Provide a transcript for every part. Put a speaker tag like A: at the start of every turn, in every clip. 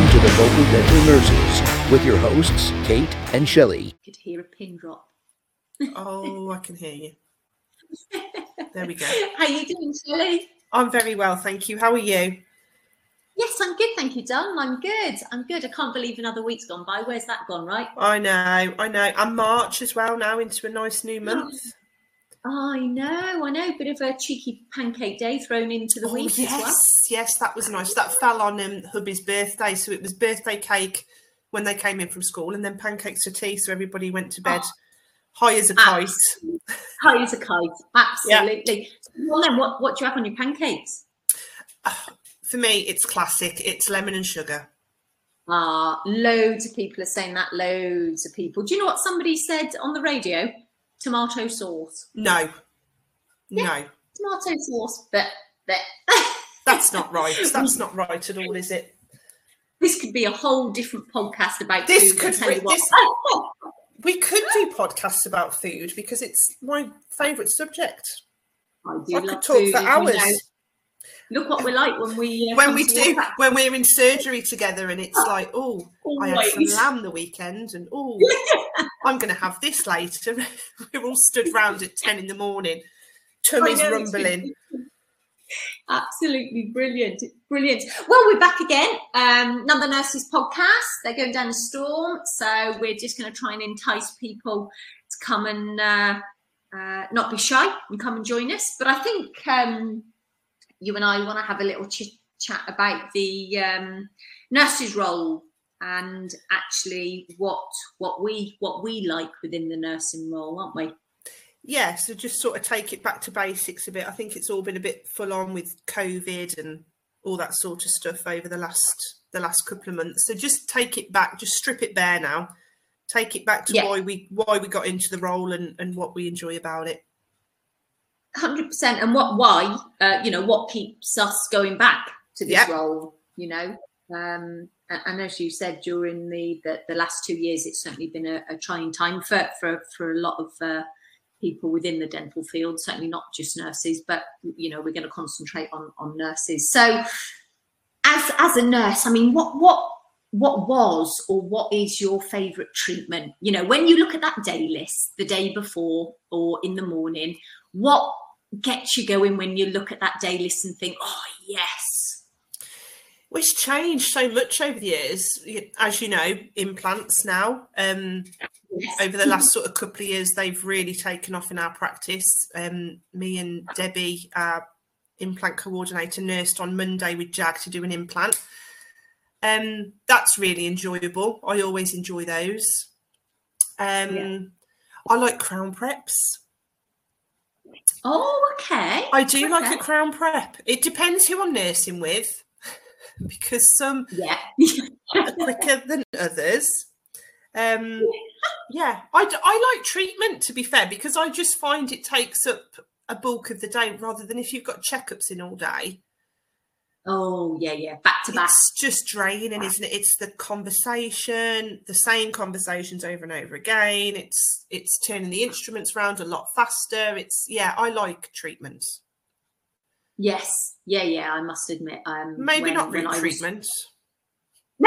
A: Welcome to the Vocal Dental Nurses with your hosts, Kate and Shelley.
B: Could hear a pin drop.
C: Oh, I can hear you. There we go.
B: How are you doing, Shelley?
C: I'm very well, thank you. How are you?
B: Yes, I'm good, thank you, Dom. I'm good. I'm good. I can't believe another week's gone by. Where's that gone, right?
C: I know, I know. And March as well now into a nice new month.
B: I know, I know. Bit of a cheeky pancake day thrown into the
C: Oh,
B: week
C: yes,
B: as well.
C: yes, that was nice. That fell on um, hubby's birthday, so it was birthday cake when they came in from school, and then pancakes for tea. So everybody went to bed
B: Oh.
C: high as a kite.
B: High as a kite. Absolutely. Well, then, what, what do you have on your pancakes?
C: For me, it's classic. It's lemon and sugar.
B: Ah, loads of people are saying that. Loads of people. Do you know what somebody said on the radio? Tomato sauce.
C: No, no,
B: Tomato sauce, but
C: that's not right. That's not right at all, is it?
B: this could be a whole different podcast about
C: This
B: food.
C: could be- this- We could do podcasts about food because it's my favourite subject.
B: I
C: I could talk
B: food,
C: for
B: as you
C: hours.
B: know. Look what we're like when we uh,
C: when we do
B: WhatsApp.
C: when we're in surgery together and it's like oh i had some lamb the weekend and oh i'm going to have this later we're all stood round at 10 in the morning tummies rumbling
B: Absolutely brilliant, brilliant. Well, we're back again. Um, Number Nurses podcast. They're going down a storm, so we're just going to try and entice people to come and uh, uh, not be shy and come and join us. But I think um, you and I want to have a little chit chat about the um, nurses' role and actually what what we what we like within the nursing role, aren't we?
C: yeah so just sort of take it back to basics a bit i think it's all been a bit full on with covid and all that sort of stuff over the last the last couple of months so just take it back just strip it bare now take it back to
B: Yeah.
C: why we why we got into the role and and what we enjoy about it
B: hundred percent. And what? Why? Uh, you know, what keeps us going back to this
C: Yep.
B: role? You know, um, and, and as you said during the, the the last two years, it's certainly been a, a trying time for for for a lot of. Uh, people within the dental field certainly not just nurses but you know we're going to concentrate on on nurses so as as a nurse i mean what what what was or what is your favorite treatment you know when you look at that day list the day before or in the morning what gets you going when you look at that day list and think, oh yes,
C: Well, it's changed so much over the years. As you know, implants now. Um,
B: yes.
C: over the last sort of couple of years, they've really taken off in our practice. Um, me and Debbie, our implant coordinator, nursed on Monday with Jag to do an implant. Um, that's really enjoyable. I always enjoy those. Um,
B: Yeah.
C: I like crown preps.
B: Oh, okay.
C: I do like
B: Okay.
C: a crown prep. It depends who I'm nursing with, because some
B: Yeah.
C: are quicker than others. Um, yeah, I, d- I like treatment to be fair because I just find it takes up a bulk of the day rather than if you've got checkups in all day.
B: Oh, yeah, yeah. Back to back.
C: It's just draining, isn't it? It's the conversation, the same conversations over and over again. It's it's turning the instruments around a lot faster. It's yeah, I like treatment.
B: Yes. Yeah, yeah. I must admit. Um,
C: Maybe
B: when-
C: not root
B: was-
C: treatment.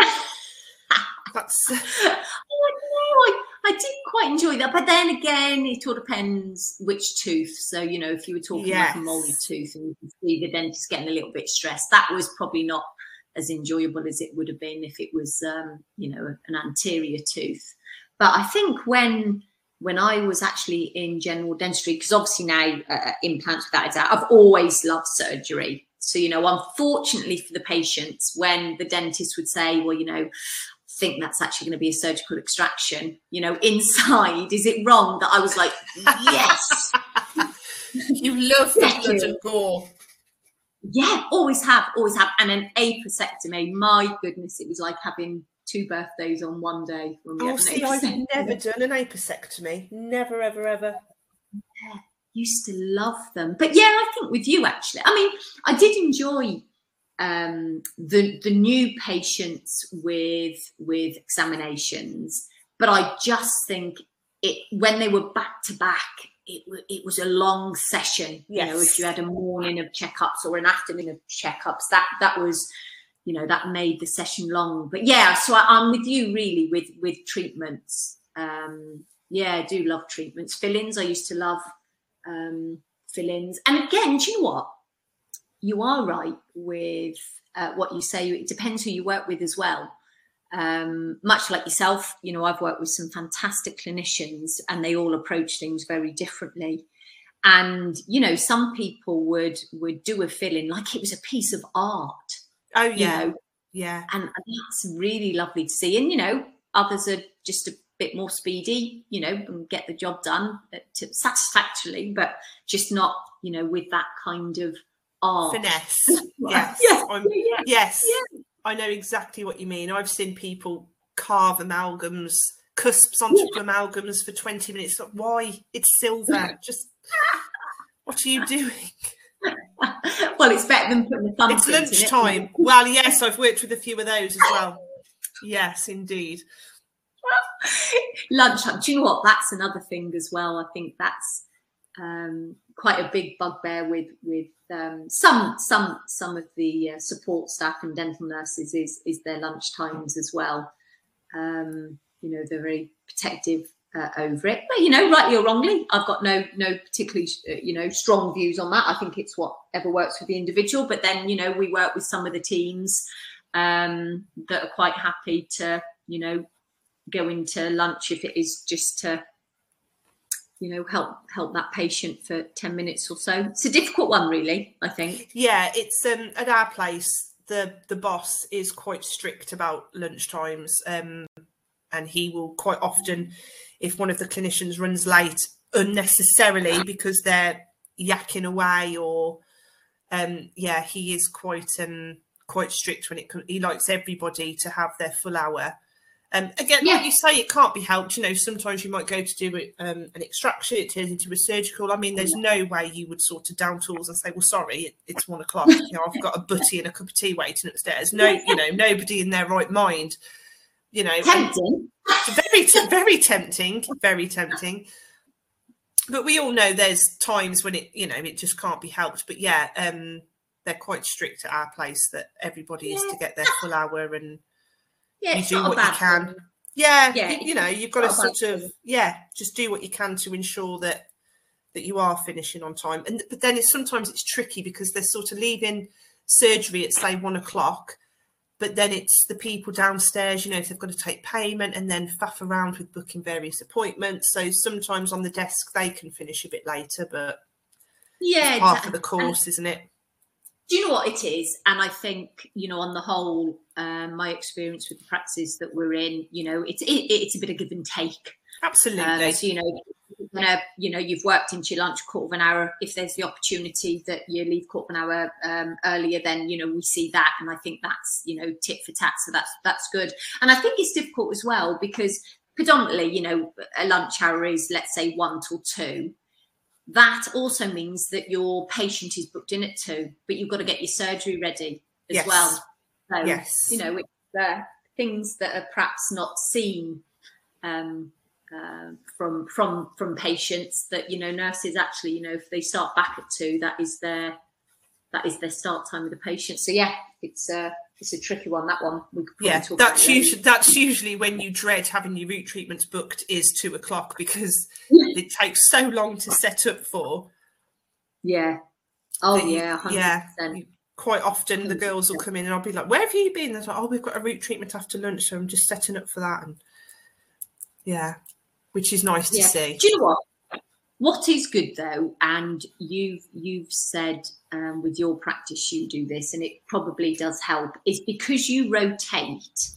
C: That's
B: oh, no, I, I did quite enjoy that. But then again, it all depends which tooth. So, you know, if you were talking like a molar
C: Yes.
B: tooth and you can see the dentist getting a little bit stressed, that was probably not as enjoyable as it would have been if it was, um, you know, an anterior tooth. But I think when when I was actually in general dentistry, because obviously now uh, implants without a doubt, I've always loved surgery. So, you know, unfortunately for the patients, when the dentist would say, well, you know, think that's actually going to be a surgical extraction, you know, inside, is it wrong that I was like, yes,
C: you love the
B: Thank
C: blood and gore.
B: yeah, always have, always have. And an apicectomy, my goodness, it was like having two birthdays on one day. When we
C: Oh, see, I've never done an apicectomy. Never, ever, ever.
B: used to love them. But yeah, I think with you actually. I mean, I did enjoy um, the the new patients with with examinations, but I just think it when they were back to back. It, it was a long session, you know. If you had a morning of checkups or an afternoon of checkups, that that was you know that made the session long. But yeah, so I, am with you really with with treatments. Um, yeah, I do love treatments. Fill-ins, I used to love um, fill-ins. And again, do you know what? You are right with uh, what you say. It depends who you work with as well. Um, much like yourself, you know, I've worked with some fantastic clinicians, and they all approach things very differently. And you know, some people would would do a fill-in like it was a piece of art.
C: Oh yeah,
B: you know?
C: yeah,
B: and, and that's really lovely to see. And you know, others are just a bit more speedy, you know, and get the job done satisfactorily, but just not, you know, with that kind of art.
C: Finesse. yes. Yeah. Yeah. Yes. Yeah. I know exactly what you mean. I've seen people carve amalgams, cusps onto amalgams for 20 minutes. Why? It's silver. Just what are you doing?
B: well, it's better than putting the thumb.
C: It's lunchtime. It? Well, yes, I've worked with a few of those as well. Yes, indeed.
B: lunchtime. Do you know what? That's another thing as well. I think that's um, quite a big bugbear with with um, some some some of the uh, support staff and dental nurses is is their lunch times as well. Um, you know, they're very protective uh, over it, but you know, rightly or wrongly, I've got no no particularly uh, you know strong views on that. I think it's whatever works for the individual. But then you know, we work with some of the teams um, that are quite happy to you know go into lunch if it is just to you know help help that patient for 10 minutes or so. It's a difficult one really i think.
C: Yeah it's um at our place the the boss is quite strict about lunch times um and he will quite often if one of the clinicians runs late unnecessarily because they're yakking away or um yeah he is quite um quite strict when it comes he likes everybody to have their full hour um, again, yeah. like you say, it can't be helped. You know, sometimes you might go to do um, an extraction, it turns into a surgical. I mean, there's no way you would sort of down tools and say, "Well, sorry, it, it's one o'clock. You know, I've got a butty and a cup of tea waiting upstairs." No, you know, nobody in their right mind. You know,
B: tempting.
C: Very, very tempting. Very tempting. But we all know there's times when it, you know, it just can't be helped. But yeah, um, they're quite strict at our place that everybody yeah. is to get their full hour and
B: yeah,
C: you do what you can. Thing. Yeah, yeah you, you, know, you've got to sort of thing. yeah, just do what you can to ensure that that you are finishing on time. And but then it's sometimes it's tricky because they're sort of leaving surgery at say one o'clock, but then it's the people downstairs, you know, if they've got to take payment and then faff around with booking various appointments. So sometimes on the desk they can finish a bit later, but
B: yeah,
C: part of the course, isn't it?
B: Do you know what it is? And I think, you know, on the whole, um, my experience with the practices that we're in, you know, it's it, it's a bit of give and take.
C: Absolutely. Uh,
B: so, you know, gonna, you know, you've worked into your lunch quarter of an hour. If there's the opportunity that you leave quarter of an hour um, earlier, then you know we see that, and I think that's you know tit for tat. So that's that's good. And I think it's difficult as well because predominantly, you know, a lunch hour is let's say one till two that also means that your patient is booked in at two, but you've got to get your surgery ready as
C: yes.
B: well.
C: So, yes.
B: you know, uh, things that are perhaps not seen um, uh, from from from patients that you know nurses actually you know if they start back at two, that is their that is their start time with the patient. So yeah, it's uh, it's a tricky one. That one we could
C: yeah. That's usually that's usually when you dread having your root treatments booked is two o'clock because it takes so long to set up for.
B: Yeah. Oh yeah. 100%. Yeah.
C: Quite often the girls will come in and I'll be like, "Where have you been?" They're like, "Oh, we've got a root treatment after lunch, so I'm just setting up for that." And yeah, which is nice
B: yeah.
C: to see.
B: Do you know what? What is good though, and you've you've said um, with your practice you do this, and it probably does help, is because you rotate.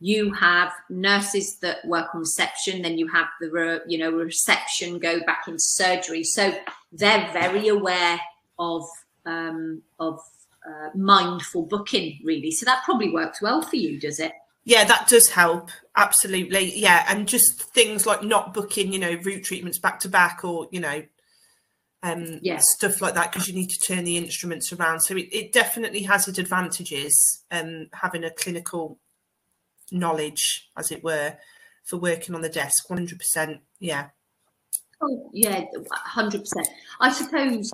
B: You have nurses that work on reception, then you have the you know reception go back into surgery, so they're very aware of um, of uh, mindful booking, really. So that probably works well for you, does it?
C: Yeah, that does help. Absolutely. Yeah. And just things like not booking, you know, root treatments back to back or, you know, um, yeah. stuff like that because you need to turn the instruments around. So it, it definitely has its advantages, um, having a clinical knowledge, as it were, for working on the desk. 100%. Yeah.
B: Oh, yeah, hundred percent. I suppose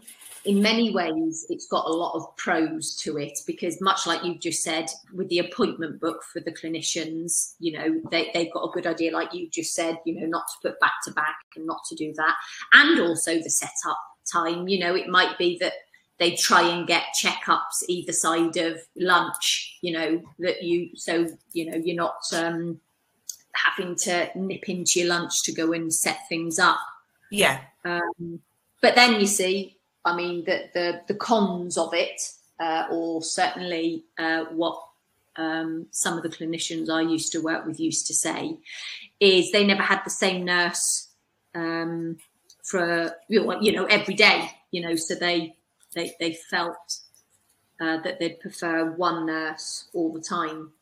B: in many ways it's got a lot of pros to it because much like you've just said with the appointment book for the clinicians you know they, they've got a good idea like you just said you know not to put back to back and not to do that. And also the setup time you know it might be that they try and get checkups either side of lunch you know that you so you know you're not um having to nip into your lunch to go and set things up.
C: Yeah.
B: Um, but then you see I mean, the the, the cons of it, uh, or certainly uh, what um, some of the clinicians I used to work with used to say, is they never had the same nurse um, for you know every day. You know, so they they they felt uh, that they'd prefer one nurse all the time.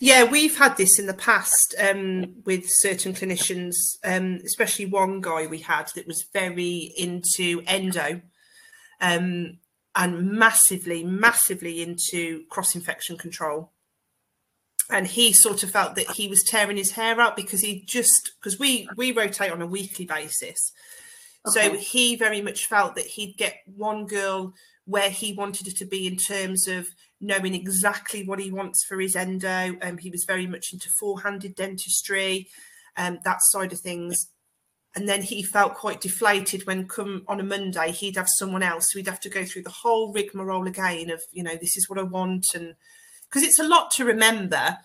C: Yeah, we've had this in the past um, with certain clinicians, um, especially one guy we had that was very into endo um, and massively, massively into cross infection control. And he sort of felt that he was tearing his hair out because he just because we we rotate on a weekly basis. Okay. So he very much felt that he'd get one girl where he wanted it to be in terms of knowing exactly what he wants for his endo. Um, he was very much into four-handed dentistry, um, that side of things and then he felt quite deflated when come on a monday he'd have someone else so he'd have to go through the whole rigmarole again of you know this is what i want and because it's a lot to remember.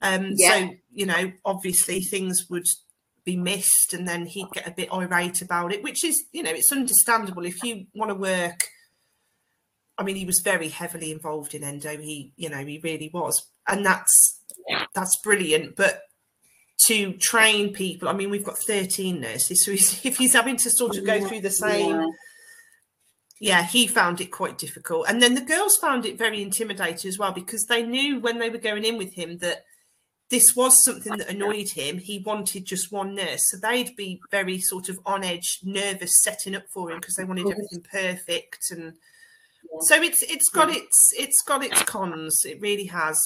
C: Um yeah. so you know obviously things would be missed and then he'd get a bit irate about it which is you know it's understandable. If you want to work i mean he was very heavily involved in endo. He you know he really was. And that's that's brilliant but to train people. I mean, we've got 13 nurses, so he's, if he's having to sort of go through the same, yeah. yeah, he found it quite difficult. And then the girls found it very intimidating as well because they knew when they were going in with him that this was something that annoyed him. He wanted just one nurse, so they'd be very sort of on edge, nervous, setting up for him because they wanted everything perfect. And so it's it's got its it's got its cons. It really has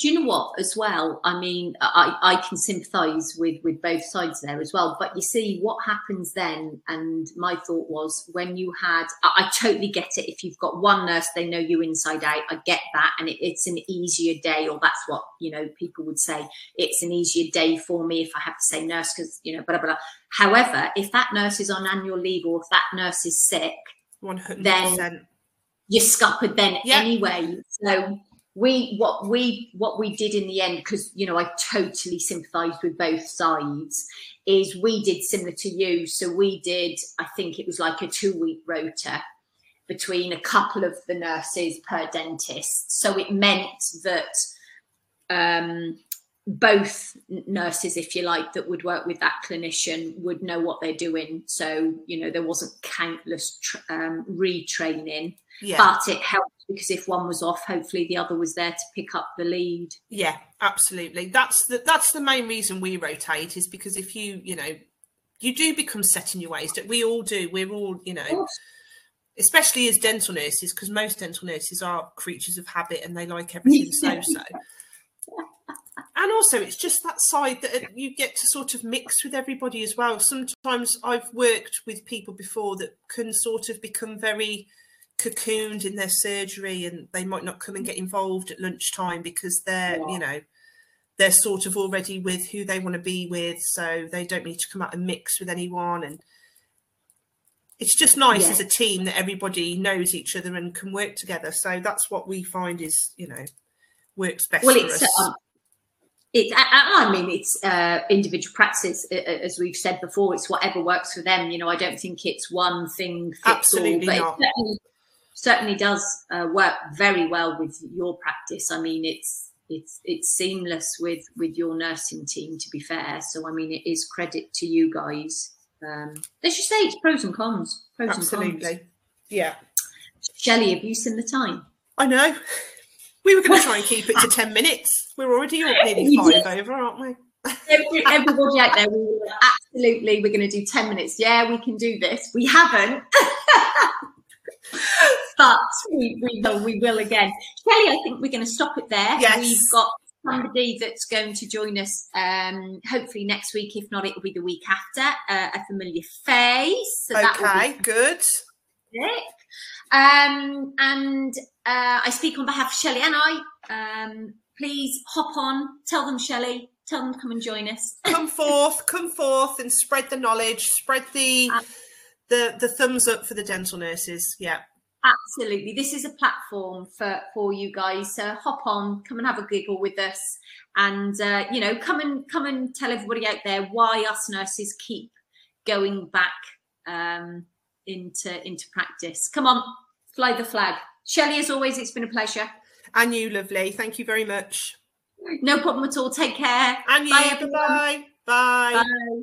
B: do you know what as well i mean i i can sympathize with with both sides there as well but you see what happens then and my thought was when you had i, I totally get it if you've got one nurse they know you inside out i get that and it, it's an easier day or that's what you know people would say it's an easier day for me if i have to say nurse because you know blah, blah blah however if that nurse is on annual leave or if that nurse is sick 100%. then you're scuppered then anyway so we what we what we did in the end because you know i totally sympathized with both sides is we did similar to you. So we did i think it was like a two week rota between a couple of the nurses per dentist. So it meant that um, both nurses if you like that would work with that clinician would know what they're doing. So you know there wasn't countless um, retraining yeah. but it helped because if one was off, hopefully the other was there to pick up the lead.
C: Yeah, absolutely. That's the that's the main reason we rotate is because if you you know you do become set in your ways that we all do. We're all you know. Especially as dental nurses, because most dental nurses are creatures of habit and they like everything so so. and also it's just that side that you get to sort of mix with everybody as well sometimes i've worked with people before that can sort of become very cocooned in their surgery and they might not come and get involved at lunchtime because they're yeah. you know they're sort of already with who they want to be with so they don't need to come out and mix with anyone and it's just nice yeah. as a team that everybody knows each other and can work together so that's what we find is you know works best well, it's, um,
B: it, I, I, mean, it's uh, individual practice, as we've said before. It's whatever works for them. You know, I don't think it's one thing fits
C: Absolutely
B: all. But
C: not
B: certainly does uh, work very well with your practice. I mean, it's it's it's seamless with with your nursing team. To be fair, so I mean, it is credit to you guys. Um, let's just say it's pros and cons. Pros
C: Absolutely,
B: and cons.
C: yeah.
B: Shelley, have you seen the time?
C: I know. We were going to try and keep it to ten minutes. We're already nearly five over, aren't we?
B: Every, everybody out there, we were absolutely, we're going to do 10 minutes. Yeah, we can do this. We haven't. we, we will we will again. Kelly, I think we're going to stop it there.
C: Yes.
B: We've got somebody that's going to join us um, hopefully next week. If not, it'll be the week after. Uh, a familiar face.
C: So okay, good.
B: Um, and uh, I speak on behalf of Shelley and I. Um, please hop on, tell them, Shelley, tell them to come and join us.
C: come forth, come forth and spread the knowledge, spread the the the thumbs up for the dental nurses. Yeah.
B: Absolutely. This is a platform for, for you guys. So hop on, come and have a giggle with us and uh, you know, come and come and tell everybody out there why us nurses keep going back um, into into practice. Come on, fly the flag. Shelley, as always, it's been a pleasure.
C: And you, lovely. Thank you very much.
B: No problem at all. Take care.
C: And you. Bye, everyone. Bye. Bye.
B: Bye.